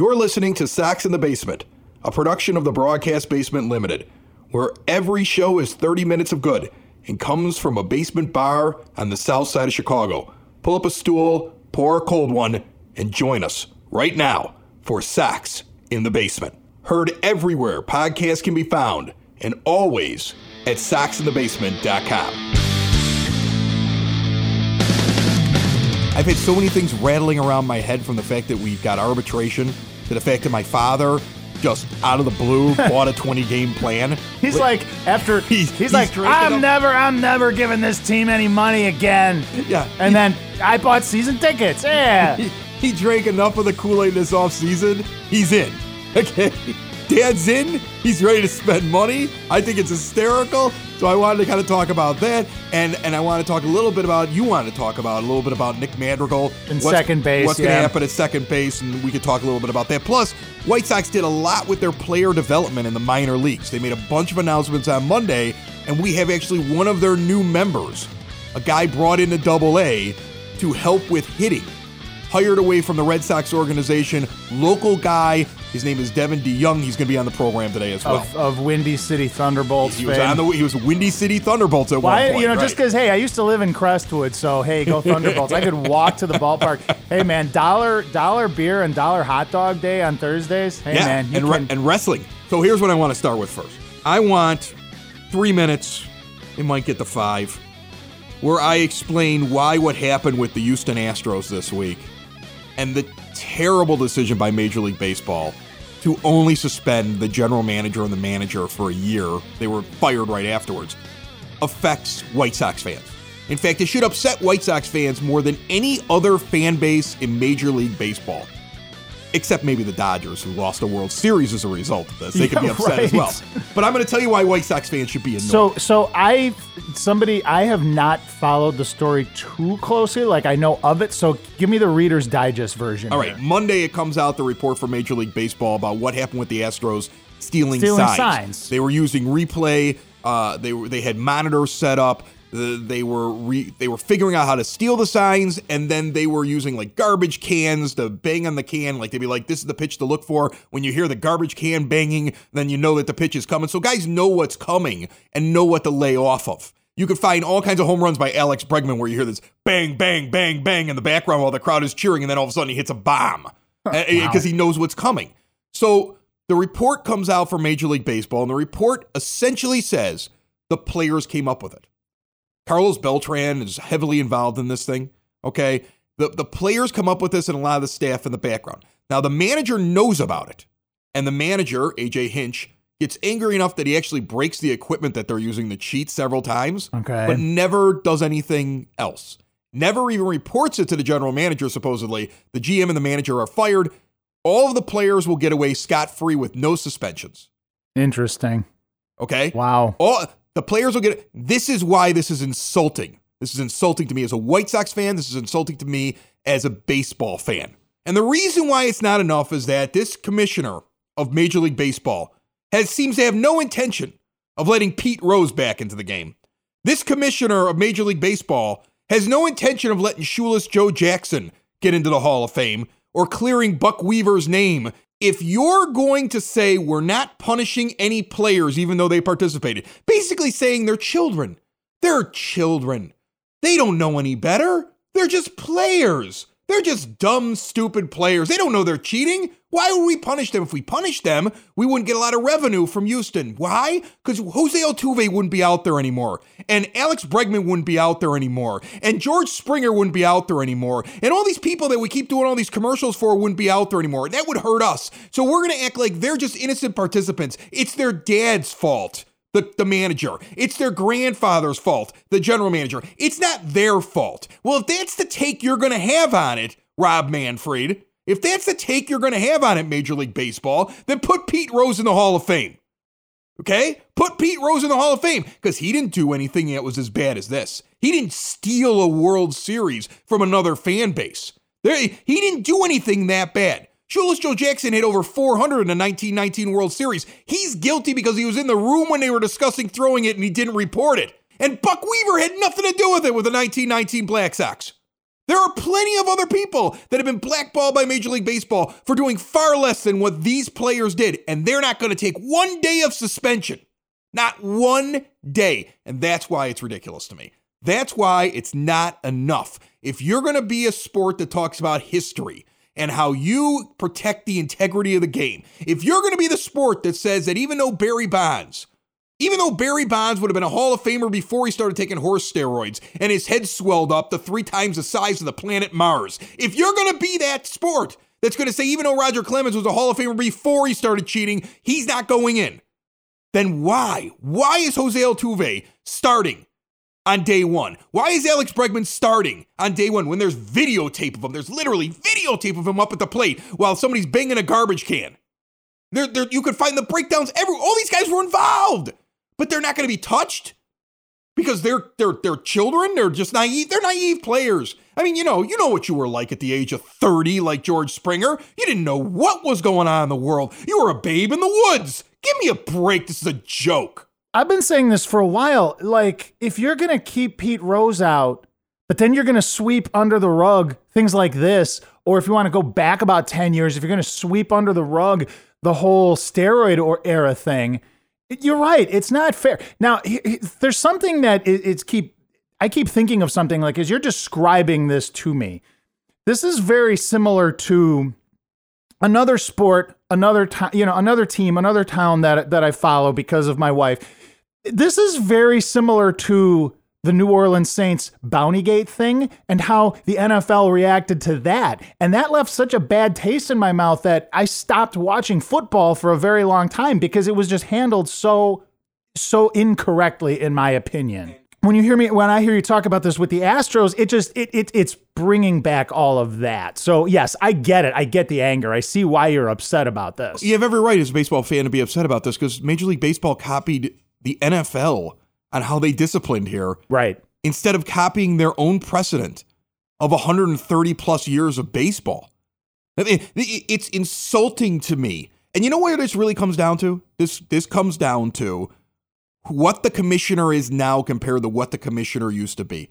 You're listening to Sox in the Basement, a production of the Broadcast Basement Limited, where every show is 30 minutes of good and comes from a basement bar on the south side of Chicago. Pull up a stool, pour a cold one, and join us right now for Sox in the Basement. Heard everywhere podcasts can be found and always at soxinthebasement.com. I've had so many things rattling around my head from the fact that we've got arbitration to the fact that my father just out of the blue bought a 20 game plan. He's like after He's- he's, he's like I'm them." never I'm never giving this team any money again. Yeah. And then I bought season tickets. Yeah. he, he drank enough of the Kool-Aid this offseason. He's in. Okay. Dad's in. He's ready to spend money. I think it's hysterical. So I wanted to kind of talk about that. And and I want to talk a little bit about you want to talk about a little bit about Nick Madrigal. In second base, What's gonna happen at second base, and we could talk a little bit about that. Plus, White Sox did a lot with their player development in the minor leagues. They made a bunch of announcements on Monday, and we have actually one of their new members, a guy brought into double A to help with hitting hired away from the Red Sox organization, local guy. His name is Devin DeYoung. He's going to be on the program today as well. of, of Windy City Thunderbolts. he was fame. on the he was Windy City Thunderbolts at Why, one point. you know, just because, hey, I used to live in Crestwood, so hey, go Thunderbolts. I could walk to the ballpark. Hey, man, dollar dollar beer and dollar hot dog day on Thursdays. Hey, yeah, man, and, re- and wrestling. So here's what I want to start with first. I want three minutes. It might get to five, where I explain why what happened with the Houston Astros this week, and the terrible decision by Major League Baseball to only suspend the general manager and the manager for a year. They were fired right afterwards. Affects White Sox fans. In fact, it should upset White Sox fans more than any other fan base in Major League Baseball except maybe the Dodgers, who lost a World Series as a result of this. They could be Yeah, upset as well. But I'm going to tell you why White Sox fans should be annoyed. So, so I, somebody, I have not followed the story too closely. Like I know of it. So, give me the Reader's Digest version. all right, here. Monday it comes out the report from Major League Baseball about what happened with the Astros stealing, Stealing signs. signs. They were using replay. Uh, they were they had monitors set up. The, they were re, they were figuring out how to steal the signs, and then they were using like garbage cans to bang on the can. Like they'd be like, "This is the pitch to look for." When you hear the garbage can banging, then you know that the pitch is coming. So guys know what's coming and know what to lay off of. You could find all kinds of home runs by Alex Bregman where you hear this bang, bang, bang, bang in the background while the crowd is cheering, and then all of a sudden he hits a bomb because eh, eh, he knows what's coming. So the report comes out for Major League Baseball, and the report essentially says the players came up with it. Carlos Beltran is heavily involved in this thing. Okay. The, the players come up with this and a lot of the staff in the background. Now, the manager knows about it. And the manager, AJ Hinch, gets angry enough that he actually breaks the equipment that they're using to cheat several times, Okay. but never does anything else. Never even reports it to the general manager, supposedly. The GM and the manager are fired. All of the players will get away scot free with no suspensions. Interesting. Okay. Wow. All the players will get. This is why this is insulting. This is insulting to me as a White Sox fan. This is insulting to me as a baseball fan. And the reason why it's not enough is that this commissioner of Major League Baseball has seems to have no intention of letting Pete Rose back into the game. This commissioner of Major League Baseball has no intention of letting shoeless Joe Jackson get into the Hall of Fame or clearing Buck Weaver's name. If you're going to say we're not punishing any players even though they participated, basically saying they're children. They're children. They don't know any better. They're just players. They're just dumb, stupid players. They don't know they're cheating. Why would we punish them? If we punished them, we wouldn't get a lot of revenue from Houston. Why? Because Jose Altuve wouldn't be out there anymore. And Alex Bregman wouldn't be out there anymore. And George Springer wouldn't be out there anymore. And all these people that we keep doing all these commercials for wouldn't be out there anymore. That would hurt us. So we're going to act like they're just innocent participants. It's their dad's fault the, the manager. It's their grandfather's fault, the general manager. It's not their fault. Well, if that's the take you're going to have on it, Rob Manfred, if that's the take you're going to have on it, Major League Baseball, then put Pete Rose in the Hall of Fame. Okay? Put Pete Rose in the Hall of Fame because he didn't do anything that was as bad as this. He didn't steal a World Series from another fan base. There, he didn't do anything that bad. Shoeless Joe Jackson hit over 400 in the 1919 World Series. He's guilty because he was in the room when they were discussing throwing it and he didn't report it. And Buck Weaver had nothing to do with it with the 1919 Black Sox. There are plenty of other people that have been blackballed by Major League Baseball for doing far less than what these players did, and they're not going to take one day of suspension. Not one day. And that's why it's ridiculous to me. That's why it's not enough. If you're going to be a sport that talks about history and how you protect the integrity of the game, if you're going to be the sport that says that even though Barry Bonds, even though Barry Bonds would have been a Hall of Famer before he started taking horse steroids and his head swelled up to three times the size of the planet Mars, if you're going to be that sport that's going to say even though Roger Clemens was a Hall of Famer before he started cheating, he's not going in, then why? Why is Jose Altuve starting on day one? Why is Alex Bregman starting on day one when there's videotape of him? There's literally videotape of him up at the plate while somebody's banging a garbage can. There, there, you could find the breakdowns every. All these guys were involved but they're not going to be touched because they're they're they're children. They're just naive. They're naive players. I mean, you know, you know what you were like at the age of 30, like George Springer. You didn't know what was going on in the world. You were a babe in the woods. Give me a break. This is a joke. I've been saying this for a while. Like, if you're going to keep Pete Rose out, but then you're going to sweep under the rug things like this, or if you want to go back about 10 years, if you're going to sweep under the rug the whole steroid or era thing, you're right. It's not fair. Now, there's something that it's keep. I keep thinking of something like as you're describing this to me. This is very similar to another sport, another time, you know, another team, another town that that I follow because of my wife. This is very similar to the New Orleans Saints Bountygate thing and how the NFL reacted to that. And that left such a bad taste in my mouth that I stopped watching football for a very long time because it was just handled so so incorrectly in my opinion. When you hear me when I hear you talk about this with the Astros, it just it, it it's bringing back all of that. So yes, I get it. I get the anger. I see why you're upset about this. You have every right as a baseball fan to be upset about this because Major League Baseball copied the NFL on how they disciplined here. Right. Instead of copying their own precedent of 130 plus years of baseball. I mean, it's insulting to me. And you know where this really comes down to? This this comes down to what the commissioner is now compared to what the commissioner used to be.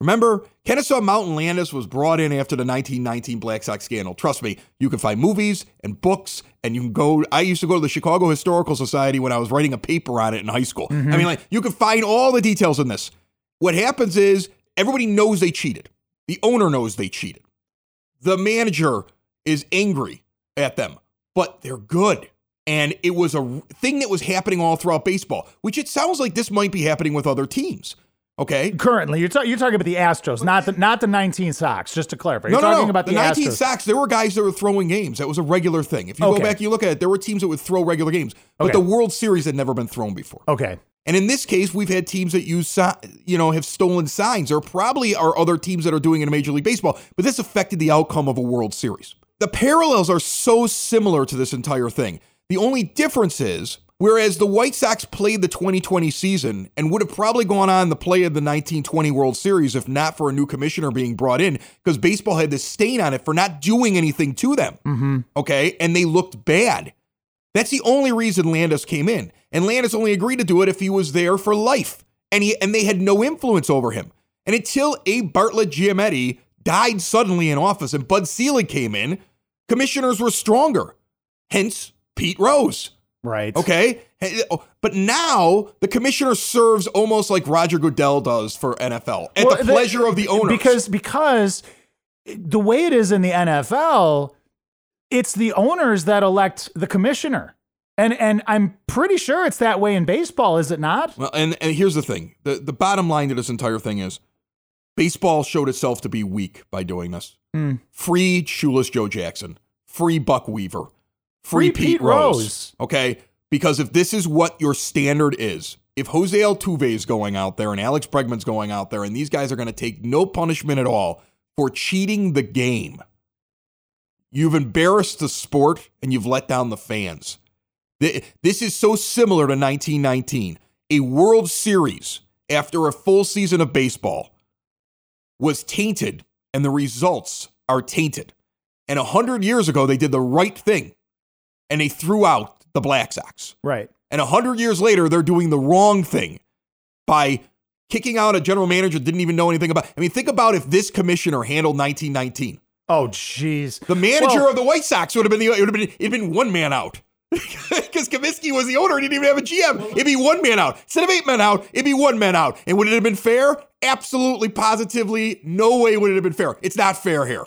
Remember, Kenesaw Mountain Landis was brought in after the 1919 Black Sox scandal. Trust me, you can find movies and books, and you can go. I used to go to the Chicago Historical Society when I was writing a paper on it in high school. Mm-hmm. I mean, like, you can find all the details in this. What happens is everybody knows they cheated, the owner knows they cheated, the manager is angry at them, but they're good. And it was a thing that was happening all throughout baseball, which it sounds like this might be happening with other teams. Okay. Currently, you're, ta- you're talking about the Astros, not the not the 19 Sox. Just to clarify, you're no, talking no. about the, the 19 Astros. Sox. There were guys that were throwing games. That was a regular thing. If you Okay. go back, and you look at it. There were teams that would throw regular games, but Okay. the World Series had never been thrown before. Okay. And in this case, we've had teams that use, si- you know, have stolen signs. There probably are other teams that are doing it in Major League Baseball, but this affected the outcome of a World Series. The parallels are so similar to this entire thing. The only difference is, whereas the White Sox played the 2020 season and would have probably gone on to play of the 1920 World Series if not for a new commissioner being brought in, because baseball had this stain on it for not doing anything to them. Mm-hmm. Okay. And they looked bad. That's the only reason Landis came in. And Landis only agreed to do it if he was there for life. And he and they had no influence over him. And until Abe Bartlett Giamatti died suddenly in office and Bud Selig came in, commissioners were stronger. Hence Pete Rose. Right. Okay. But now the commissioner serves almost like Roger Goodell does for NFL at Well, the pleasure of the owners. Because because the way it is in the NFL, it's the owners that elect the commissioner. And and I'm pretty sure it's that way in baseball, is it not? Well, and, and here's the thing the, the bottom line to this entire thing is baseball showed itself to be weak by doing this. Mm. Free Shoeless Joe Jackson, free Buck Weaver, free, Free Pete, Pete Rose. Rose. Okay? Because if this is what your standard is, if Jose Altuve is going out there and Alex Bregman's going out there and these guys are going to take no punishment at all for cheating the game, you've embarrassed the sport and you've let down the fans. This is so similar to 1919. A World Series after a full season of baseball was tainted and the results are tainted. And 100 years ago, they did the right thing and they threw out the Black Sox. Right. And 100 years later, they're doing the wrong thing by kicking out a general manager that didn't even know anything about. I mean, think about if this commissioner handled 1919. Oh, jeez. The manager Well- of the White Sox would have been the, it would have been it'd been one man out. Because Comiskey was the owner, he didn't even have a GM. It'd be one man out. Instead of eight men out, it'd be one man out. And would it have been fair? Absolutely, positively, no way would it have been fair. It's not fair here.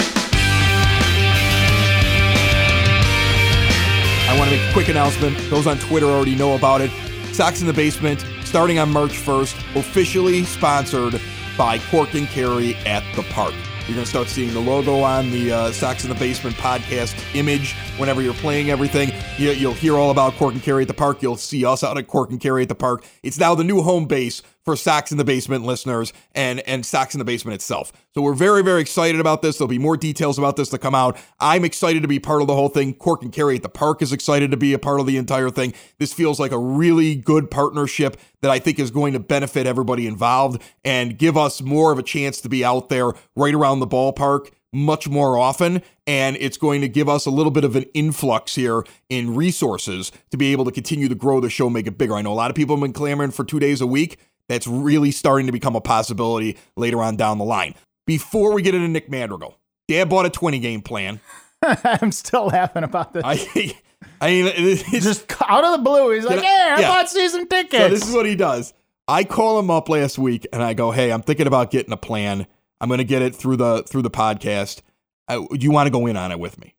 I want to make a quick announcement. Those on Twitter already know about it. Sox in the Basement, starting on March 1st, officially sponsored by Cork and Kerry at the Park. You're going to start seeing the logo on the uh, Sox in the Basement podcast image whenever you're playing everything. You, you'll hear all about Cork and Kerry at the Park. You'll see us out at Cork and Kerry at the Park. It's now the new home base for Sox in the Basement listeners and and Sox in the Basement itself. So we're very very excited about this. There'll be more details about this to come out. I'm excited to be part of the whole thing. Cork and Kerry at the Park is excited to be a part of the entire thing. This feels like a really good partnership that I think is going to benefit everybody involved and give us more of a chance to be out there right around the ballpark much more often and it's going to give us a little bit of an influx here in resources to be able to continue to grow the show make it bigger i know a lot of people have been clamoring for two days a week that's really starting to become a possibility later on down the line before we get into nick madrigal dad bought a 20 game plan I'm still laughing about this. i i mean it's Just out of the blue, he's like, I- "Yeah, I yeah. bought season tickets." So this is what he does. I call him up last week and I go, "Hey, I'm thinking about getting a plan. I'm going to get it through the through the podcast. Do you want to go in on it with me?"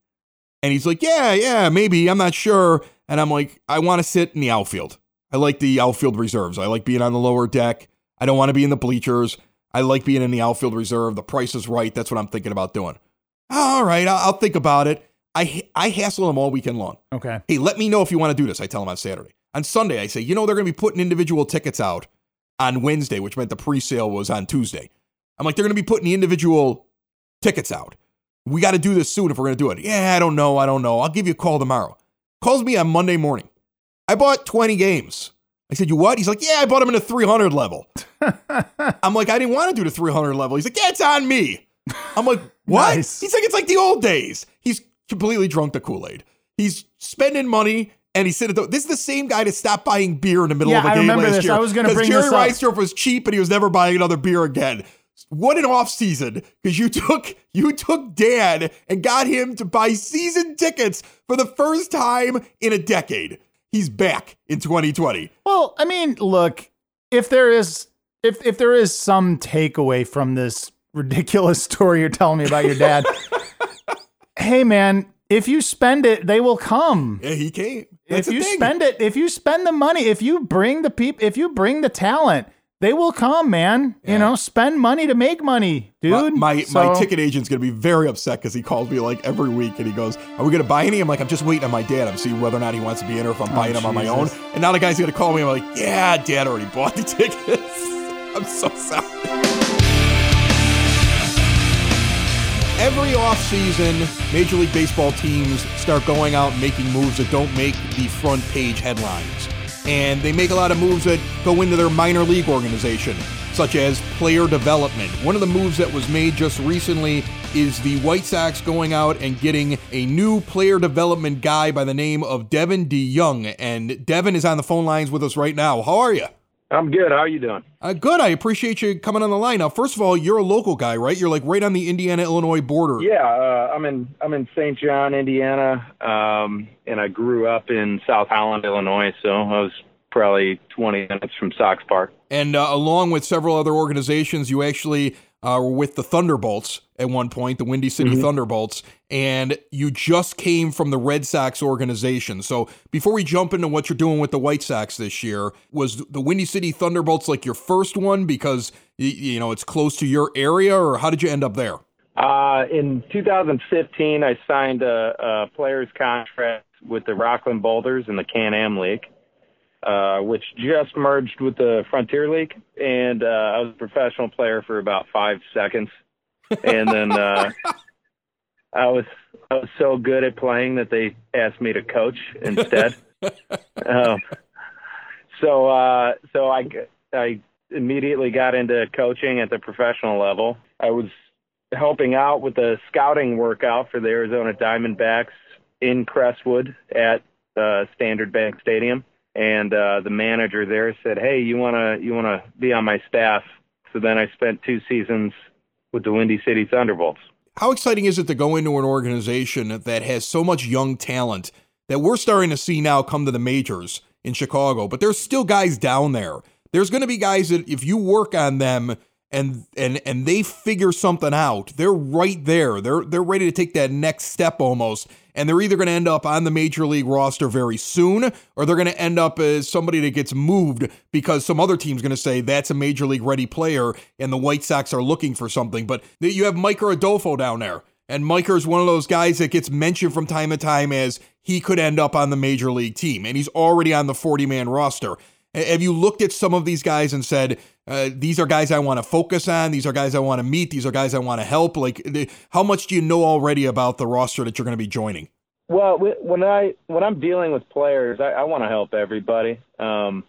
And he's like, "Yeah, yeah, maybe. I'm not sure." And I'm like, "I want to sit in the outfield. I like the outfield reserves. I like being on the lower deck. I don't want to be in the bleachers. I like being in the outfield reserve. The price is right. That's what I'm thinking about doing." All right, I'll, I'll think about it. I I hassle them all weekend long okay. hey, let me know if you want to do this. I tell them on Saturday. On Sunday, I say, you know, they're going to be putting individual tickets out on Wednesday, which meant the pre sale was on Tuesday. I'm like, they're going to be putting the individual tickets out. We got to do this soon if we're going to do it. Yeah, I don't know. I don't know. I'll give you a call tomorrow. Calls me on Monday morning. I bought 20 games. I said, you what? He's like, yeah, I bought them in a 300 level. I'm like, I didn't want to do the 300 level. He's like, yeah, it's on me. I'm like, what? Nice. He's like, it's like the old days. He's completely drunk the Kool Aid. He's spending money. And he said, "This is the same guy that stopped buying beer in the middle Yeah, of a I game remember last this. year. I was gonna 'Cause bring Jerry this up. Reinsdorf was cheap, and he was never buying another beer again. What an off season because you took you took Dan and got him to buy season tickets for the first time in a decade. He's back in 2020. Well, I mean, look, if there is if if there is some takeaway from this ridiculous story you're telling me about your dad, hey man, if you spend it, they will come. Yeah, he came. That's if you thing. spend it, if you spend the money, if you bring the people, if you bring the talent, they will come, man. Yeah. You know, spend money to make money, dude. My my, So- my ticket agent's gonna be very upset because he calls me like every week and he goes, "Are we gonna buy any?" I'm like, "I'm just waiting on my dad. I'm seeing whether or not he wants to be in or if I'm oh, buying them on my own." Oh, And now the guy's gonna call me. I'm like, "Yeah, dad already bought the tickets." I'm so sorry. Every offseason, Major League Baseball teams start going out and making moves that don't make the front page headlines. And they make a lot of moves that go into their minor league organization, such as player development. One of the moves that was made just recently is the White Sox going out and getting a new player development guy by the name of Devin DeYoung. And Devin is on the phone lines with us right now. How are you? I'm good. How are you doing? Uh, good. I appreciate you coming on the line. Now, first of all, you're a local guy, right? You're like right on the Indiana Illinois border. Yeah, uh, I'm in I'm in St. John, Indiana, um, and I grew up in South Holland, Illinois. So I was probably 20 minutes from Sox Park. And uh, along with several other organizations, you actually uh, were with the Thunderbolts at one point, the Windy City Thunderbolts, and you just came from the Red Sox organization. So before we jump into what you're doing with the White Sox this year, was the Windy City Thunderbolts like your first one because you know it's close to your area, or how did you end up there? Uh, in 2015, I signed a, a player's contract with the Rockland Boulders in the Can-Am League, uh, which just merged with the Frontier League, and uh, I was a professional player for about five seconds, and then uh, I was I was so good at playing that they asked me to coach instead. um, so uh, so I I immediately got into coaching at the professional level. I was helping out with the scouting workout for the Arizona Diamondbacks in Crestwood at uh, Standard Bank Stadium. and uh, the manager there said, "Hey, you wanna you wanna be on my staff?" So then I spent two seasons with the Windy City Thunderbolts. How exciting is it to go into an organization that has so much young talent that we're starting to see now come to the majors in Chicago? But there's still guys down there. There's going to be guys that if you work on them and and and they figure something out, they're right there. They're they're ready to take that next step almost and they're either going to end up on the major league roster very soon or they're going to end up as somebody that gets moved because some other team's going to say that's a major league ready player and the White Sox are looking for something. But you have Micker Adolfo down there. And Micker's one of those guys that gets mentioned from time to time as he could end up on the major league team. And he's already on the 40 man roster. Have you looked at some of these guys and said, uh, these are guys I want to focus on. These are guys I want to meet. These are guys I want to help. Like, how much do you know already about the roster that you're going to be joining? Well, when I when I'm dealing with players, I, I want to help everybody. Um,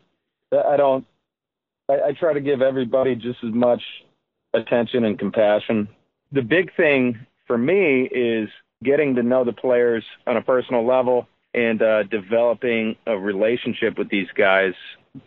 I don't. I, I try to give everybody just as much attention and compassion. The big thing for me is getting to know the players on a personal level and uh, developing a relationship with these guys,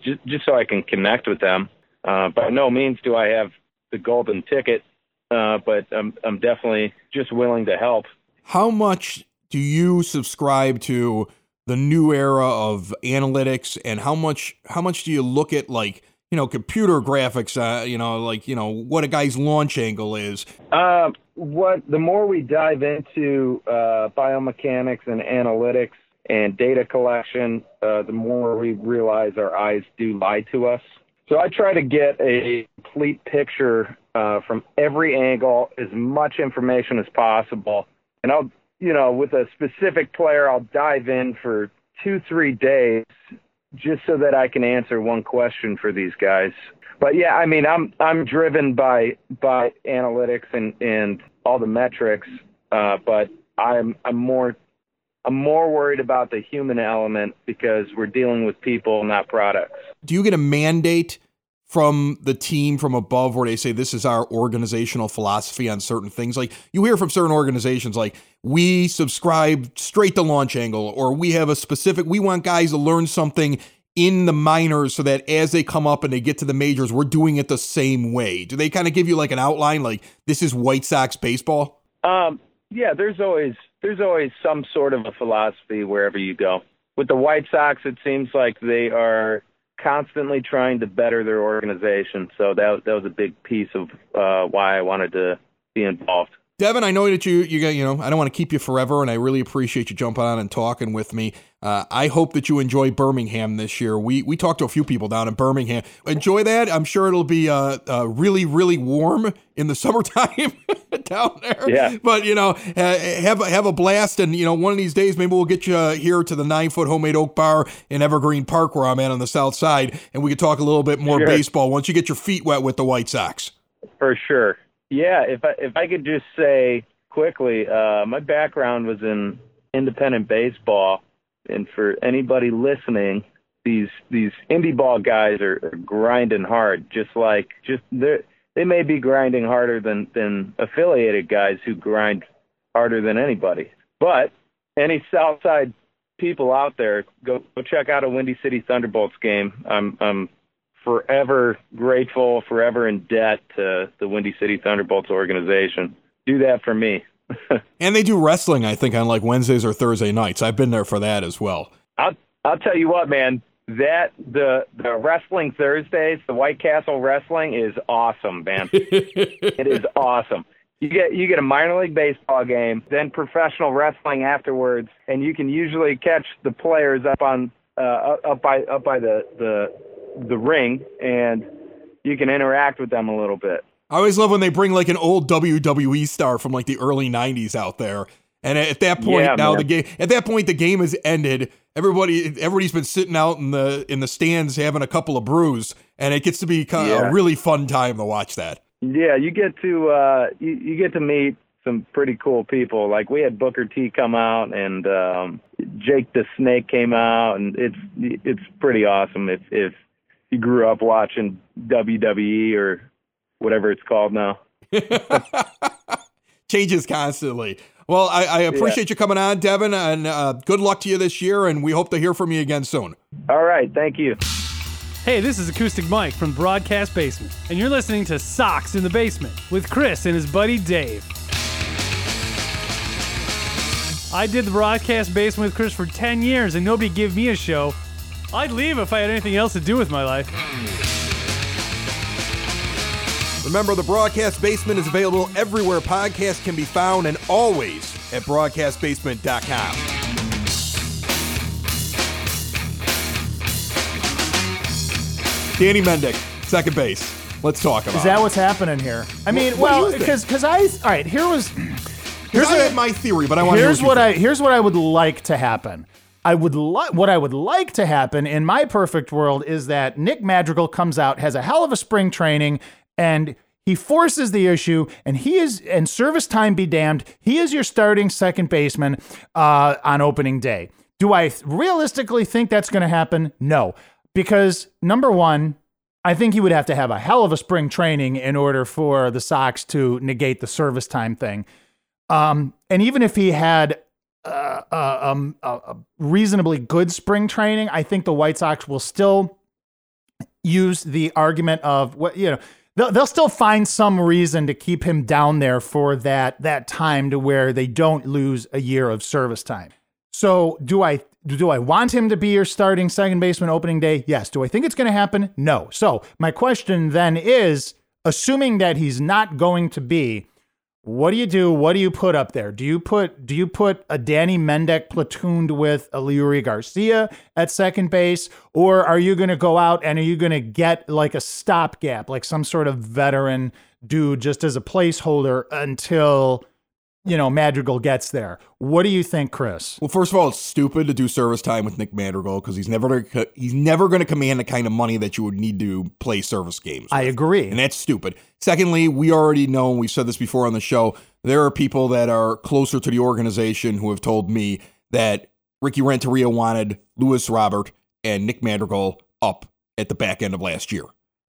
just, just so I can connect with them. Uh, by no means do I have the golden ticket, uh, but I'm, I'm definitely just willing to help. How much do you subscribe to the new era of analytics, and how much how much do you look at like you know computer graphics? Uh, you know, like you know what a guy's launch angle is. Uh, what the more we dive into uh, biomechanics and analytics and data collection, uh, the more we realize our eyes do lie to us. So I try to get a complete picture uh, from every angle, as much information as possible. And I'll, you know, with a specific player, I'll dive in for two, three days just so that I can answer one question for these guys. But yeah, I mean, I'm I'm driven by by analytics and and all the metrics, uh, but I'm I'm more I'm more worried about the human element because we're dealing with people, not products. Do you get a mandate from the team from above where they say this is our organizational philosophy on certain things? Like you hear from certain organizations like we subscribe straight to launch angle or we have a specific we want guys to learn something in the minors so that as they come up and they get to the majors, we're doing it the same way. Do they kind of give you like an outline like this is White Sox baseball? Um, yeah, there's always there's always some sort of a philosophy wherever you go. With the White Sox, it seems like they are constantly trying to better their organization. So that that was a big piece of uh, why I wanted to be involved. Devin, I know that you you got you know I don't want to keep you forever, and I really appreciate you jumping on and talking with me. Uh, I hope that you enjoy Birmingham this year. We we talked to a few people down in Birmingham. Enjoy that. I'm sure it'll be uh, uh really really warm in the summertime down there. Yeah. But you know, have have a blast, and you know, one of these days maybe we'll get you here to the nine foot homemade oak bar in Evergreen Park where I'm at on the south side, and we can talk a little bit more sure. baseball once you get your feet wet with the White Sox. For sure. Yeah, if I if I could just say quickly, uh, my background was in independent baseball, and for anybody listening, these these indie ball guys are, are grinding hard, just like just they they may be grinding harder than than affiliated guys who grind harder than anybody. But any Southside people out there, go go check out a Windy City Thunderbolts game. I'm I'm forever grateful, forever in debt to the Windy City Thunderbolts organization. Do that for me. and they do wrestling, I think, on like Wednesdays or Thursday nights. I've been there for that as well. I'll I'll tell you what, man. That the the wrestling Thursdays, the White Castle wrestling is awesome, man. it is awesome. You get you get a minor league baseball game, then professional wrestling afterwards, and you can usually catch the players up on uh, up by up by the the the ring and you can interact with them a little bit. I always love when they bring like an old WWE star from like the early '90s out there, and at that point yeah, now man. the game at that point the game has ended. Everybody everybody's been sitting out in the in the stands having a couple of brews, and it gets to be kind of yeah. a really fun time to watch that. Yeah, you get to uh, you, you get to meet some pretty cool people. Like we had Booker T come out and um, Jake the Snake came out, and it's it's pretty awesome. If if you grew up watching WWE or whatever it's called now. Changes constantly. Well, I, I appreciate you coming on, Devin, and uh, good luck to you this year. And we hope to hear from you again soon. All right. Thank you. Hey, this is Acoustic Mike from Broadcast Basement, and you're listening to Sox in the Basement with Chris and his buddy Dave. I did the Broadcast Basement with Chris for 10 years, and nobody gave me a show. I'd leave if I had anything else to do with my life. Remember, the Broadcast Basement is available everywhere podcasts can be found and always at broadcastbasement.com. Danny Mendick, second base. Let's talk about Is that it. what's happening here? I mean, what do you well, because because I all right. Here was Here's I had my theory, but I want to here's hear what you I here's what I would like to happen. I would like what I would like to happen in my perfect world is that Nick Madrigal comes out, has a hell of a spring training, and he forces the issue, and he is and service time be damned. He is your starting second baseman uh, on opening day. Do I realistically think that's going to happen? No, because number one, I think he would have to have a hell of a spring training in order for the Sox to negate the service time thing. Um, and even if he had uh, uh, um, a, reasonably good spring training, I think the White Sox will still use the argument of what you know. They'll, they'll still find some reason to keep him down there for that that time to where they don't lose a year of service time. So do I do I want him to be your starting second baseman opening day? Yes. Do I think it's going to happen? No. So my question then is, assuming that he's not going to be, what do you do? What do you put up there? Do you put do you put a Danny Mendick platooned with a Leury Garcia at second base, or are you going to go out and are you going to get like a stopgap, like some sort of veteran dude just as a placeholder until you know Madrigal gets there? What do you think, Chris? Well, first of all, it's stupid to do service time with Nick Madrigal because he's never he's never going to command the kind of money that you would need to play service games. I agree. and that's stupid. Secondly, we already know, and we've said this before on the show, there are people that are closer to the organization who have told me that Ricky Renteria wanted Luis Robert and Nick Madrigal up at the back end of last year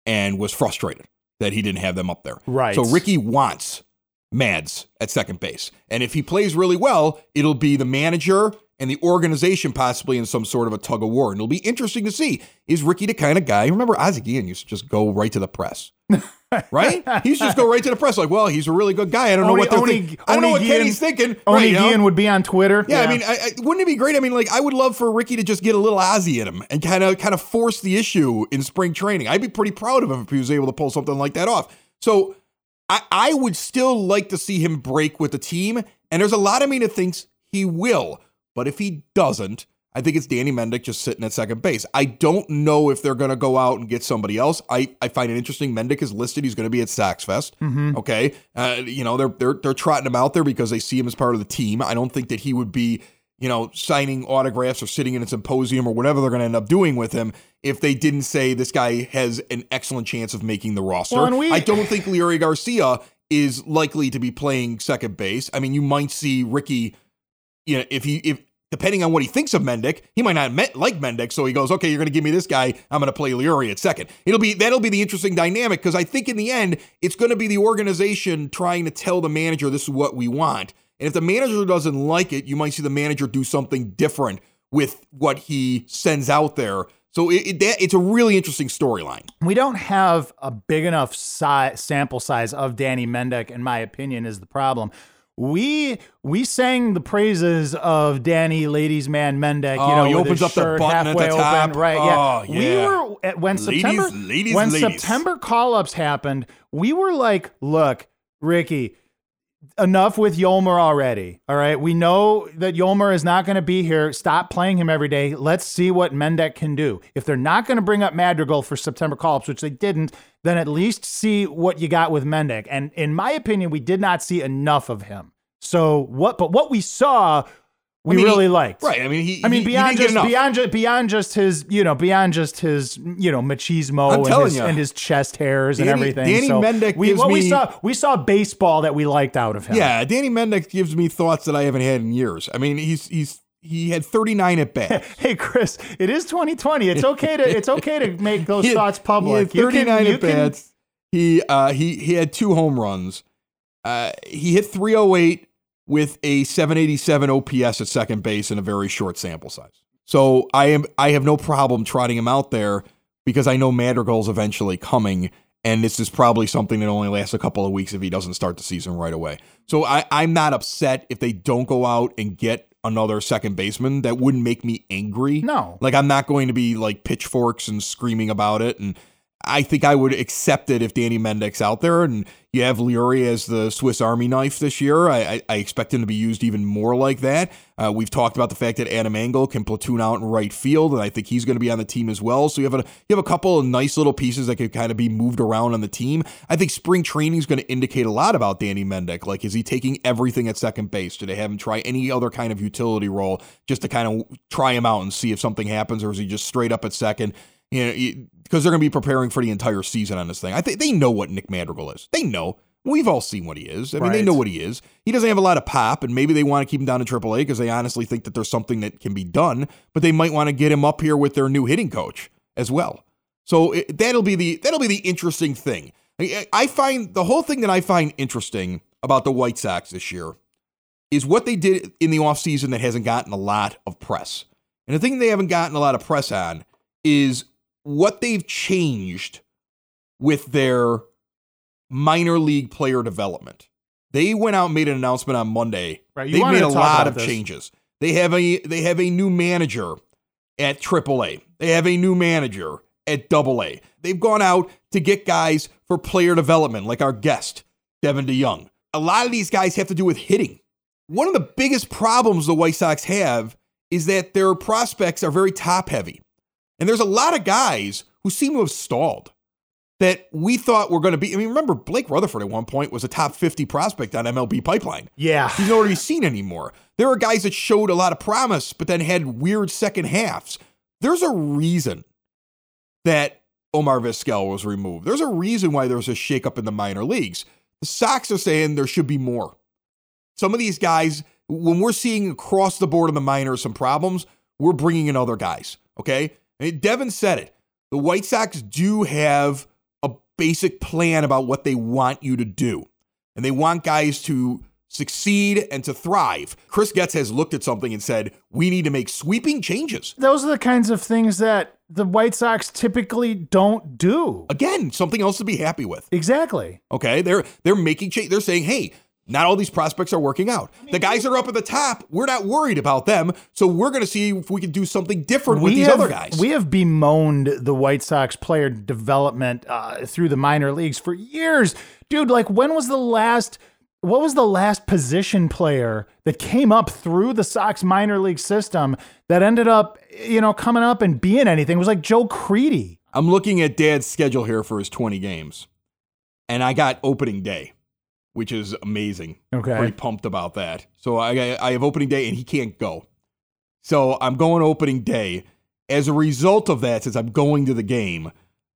and was frustrated that he didn't have them up there. Right. So Ricky wants Mads at second base. And if he plays really well, it'll be the manager and the organization possibly in some sort of a tug of war. And it'll be interesting to see is Ricky the kind of guy? Remember, Ozzie Guillen used to just go right to the press. right? He's just go right to the press, like, well, he's a really good guy. I don't know Oni- what they're Oni- thinking. I don't know what Kenny's thinking. Oni right, you know? Guillen would be on Twitter. Yeah, I mean, I, I, wouldn't it be great? I mean, like, I would love for Ricky to just get a little Ozzie in him and kind of, kind of force the issue in spring training. I'd be pretty proud of him if he was able to pull something like that off. So, I, I would still like to see him break with the team, and there's a lot of me that thinks he will. But if he doesn't, I think it's Danny Mendick just sitting at second base. I don't know if they're going to go out and get somebody else. I, I find it interesting. Mendick is listed. He's going to be at Sox Fest. Okay, uh, you know they're they're they're trotting him out there because they see him as part of the team. I don't think that he would be you know signing autographs or sitting in a symposium or whatever they're going to end up doing with him if they didn't say this guy has an excellent chance of making the roster. Well, we- I don't think Leury Garcia is likely to be playing second base. I mean, you might see Ricky you know, if he if depending on what he thinks of Mendick, he might not met, like Mendick, so he goes, okay, you're going to give me this guy, I'm going to play Leury at second. It'll be that'll be the interesting dynamic because I think in the end it's going to be the organization trying to tell the manager this is what we want, and if the manager doesn't like it, you might see the manager do something different with what he sends out there. So it, it, that, it's a really interesting storyline. we don't have a big enough si- sample size of Danny Mendick, in my opinion, is the problem. We we sang the praises of Danny Ladies Man Mendick. You Oh, know, he opens up the button at halfway the open, right? Oh, yeah. we were at, when Ladies, September ladies, when ladies. September call ups happened. We were like, look, Ricky, enough with Yolmer already. All right. We know that Yolmer is not going to be here. Stop playing him every day. Let's see what Mendick can do. If they're not going to bring up Madrigal for September call ups, which they didn't, then at least see what you got with Mendick. And in my opinion, we did not see enough of him. So what, but what we saw, we I mean, really he- liked. Right. I mean, he. I mean, beyond just beyond just beyond just his, you know, beyond just his, you know, machismo and his, and his chest hairs and everything. Danny so Mendick we, gives what we saw, we saw baseball that we liked out of him. Yeah, Danny Mendick gives me thoughts that I haven't had in years. I mean, he's he's he had 39 at bat. Hey Chris, it is 2020. It's okay to it's okay to make those He thoughts public. He had 39 you at bats. He uh he he had two home runs. Uh he hit 308 with a 787 OPS at second base in a very short sample size. So I am I have no problem trotting him out there because I know Madrigal's eventually coming, and this is probably something that only lasts a couple of weeks if he doesn't start the season right away. So I, I'm not upset if they don't go out and get another second baseman. That wouldn't make me angry. No. Like I'm not going to be like pitchforks and screaming about it and I think I would accept it if Danny Mendick's out there and you have Leury as the Swiss Army knife this year. I, I, I expect him to be used even more like that. Uh, we've talked about the fact that Adam Engel can platoon out in right field, and I think he's going to be on the team as well. So you have a you have a couple of nice little pieces that could kind of be moved around on the team. I think spring training is going to indicate a lot about Danny Mendick. Like, is he taking everything at second base? Do they have him try any other kind of utility role just to kind of try him out and see if something happens, or is he just straight up at second? You know, because they're going to be preparing for the entire season on this thing. I think they know what Nick Madrigal is. They know. We've all seen what he is. I mean, they know what he is. He doesn't have a lot of pop, and maybe they want to keep him down in AAA because they honestly think that there's something that can be done. But they might want to get him up here with their new hitting coach as well. So it, that'll be the that'll be the interesting thing. I, I find the whole thing that I find interesting about the White Sox this year is what they did in the offseason that hasn't gotten a lot of press. And the thing they haven't gotten a lot of press on is what they've changed with their minor league player development. They went out and made an announcement on Monday. Right, They've made a lot of this. changes. They have a they have a new manager at AAA. They have a new manager at AA. They've gone out to get guys for player development, like our guest, Devin DeYoung. A lot of these guys have to do with hitting. One of the biggest problems the White Sox have is that their prospects are very top heavy. And there's a lot of guys who seem to have stalled that we thought were going to be. I mean, remember, Blake Rutherford at one point was a top 50 prospect on MLB Pipeline. Yeah. He's nowhere to be seen anymore. There are guys that showed a lot of promise, but then had weird second halves. There's a reason that Omar Vizquel was removed. There's a reason why there's a shakeup in the minor leagues. The Sox are saying there should be more. Some of these guys, when we're seeing across the board in the minors some problems, we're bringing in other guys. Okay, and Devin said it. The White Sox do have a basic plan about what they want you to do, and they want guys to succeed and to thrive. Chris Getz has looked at something and said, "We need to make sweeping changes." Those are the kinds of things that the White Sox typically don't do. Again, something else to be happy with. Exactly. Okay, they're they're making change. They're saying, "Hey, not all these prospects are working out. The guys that are up at the top, we're not worried about them. So we're going to see if we can do something different with these have, other guys." We have bemoaned the White Sox player development uh, through the minor leagues for years. Dude, like when was the last what was the last position player that came up through the Sox minor league system that ended up, you know, coming up and being anything? It was like Joe Crede. I'm looking at Dad's schedule here for his 20 games, and I got opening day, which is amazing. Okay. pretty pumped about that. So I I have opening day, and he can't go. So I'm going opening day. As a result of that, since I'm going to the game,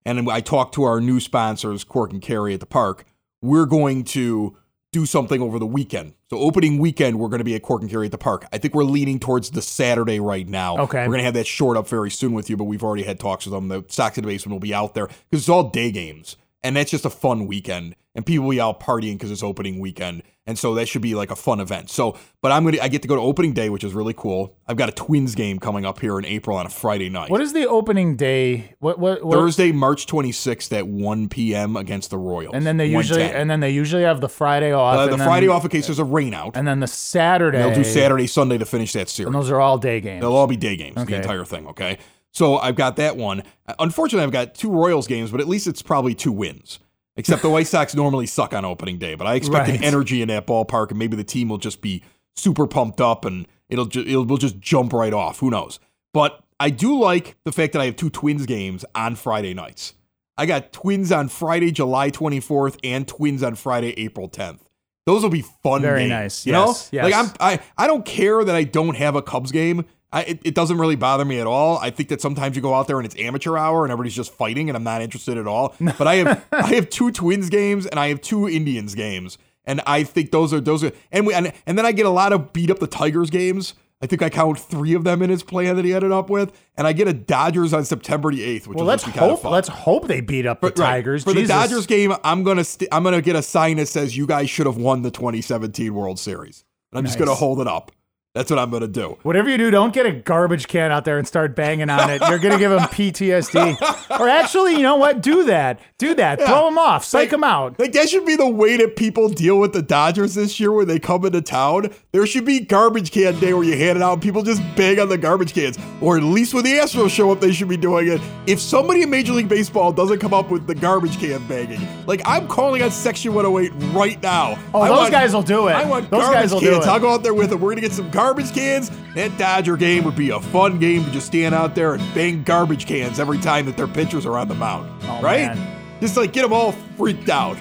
and I talked to our new sponsors, Cork and Kerry at the park, we're going to do something over the weekend. So opening weekend, we're going to be at Cork and Kerry at the park. I think we're leaning towards the Saturday right now. Okay. We're going to have that short up very soon with you, but we've already had talks with them. The Sox in the Basement will be out there because it's all day games. And that's just a fun weekend. And people will be out partying because it's opening weekend. And so that should be like a fun event. So, but I'm going to, I get to go to opening day, which is really cool. I've got a Twins game coming up here in April on a Friday night. What is the opening day? What what, what Thursday, March 26th at 1 p.m. against the Royals. and then they usually 110. and then they usually have the Friday off. uh, and the Friday off in case there's a rain out. and then the Saturday. They'll do Saturday, Sunday to finish that series. And those are all day games. They'll all be day games, Okay. the entire thing, okay? So I've got that one. Unfortunately, I've got two Royals games, but at least it's probably two wins. Except the White Sox normally suck on opening day, but I expect an energy in that ballpark, and maybe the team will just be super pumped up, and it'll ju- it'll we'll just jump right off. Who knows? But I do like the fact that I have two Twins games on Friday nights. I got Twins on Friday, July 24th, and Twins on Friday, April 10th. Those will be fun. Very games, nice. You Yes, know, like. I'm I I don't care that I don't have a Cubs game. I, it, it doesn't really bother me at all. I think that sometimes you go out there and it's amateur hour and everybody's just fighting, and I'm not interested at all. But I have I have two Twins games and I have two Indians games, and I think those are those are and we and, and then I get a lot of beat up the Tigers games. I think I count three of them in his plan that he ended up with, and I get a Dodgers on September the eighth, which well, let's just hope let's hope they beat up the But, right, Tigers. For the Dodgers game, I'm gonna st- I'm gonna get a sign that says you guys should have won the 2017 World Series. And I'm just going to hold it up. That's what I'm going to do. Whatever you do, don't get a garbage can out there and start banging on it. You're gonna give them PTSD. or actually, you know what? Do that. Do that. Throw them off. Psych Like- them out. Like that should be the way that people deal with the Dodgers this year when they come into town. There should be garbage can day where you hand it out and people just bang on the garbage cans. Or at least when the Astros show up, they should be doing it. If somebody in Major League Baseball doesn't come up with the garbage can banging, like I'm calling on Section 108 right now. Oh, I those want- guys will do it. I want Those garbage guys will do cans. it. I'll go out there with them. We're gonna get some garbage cans. That Dodger game would be a fun game to just stand out there and bang garbage cans every time that their pitchers are on the mound. Oh, right? man. Just like get them all freaked out.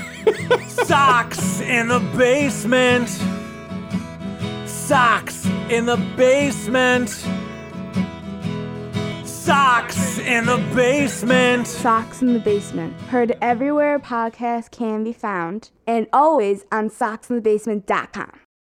Sox in the basement. Sox in the basement. Sox in the basement. Sox in the Basement. Heard everywhere podcasts can be found and always on soxinthebasement.com.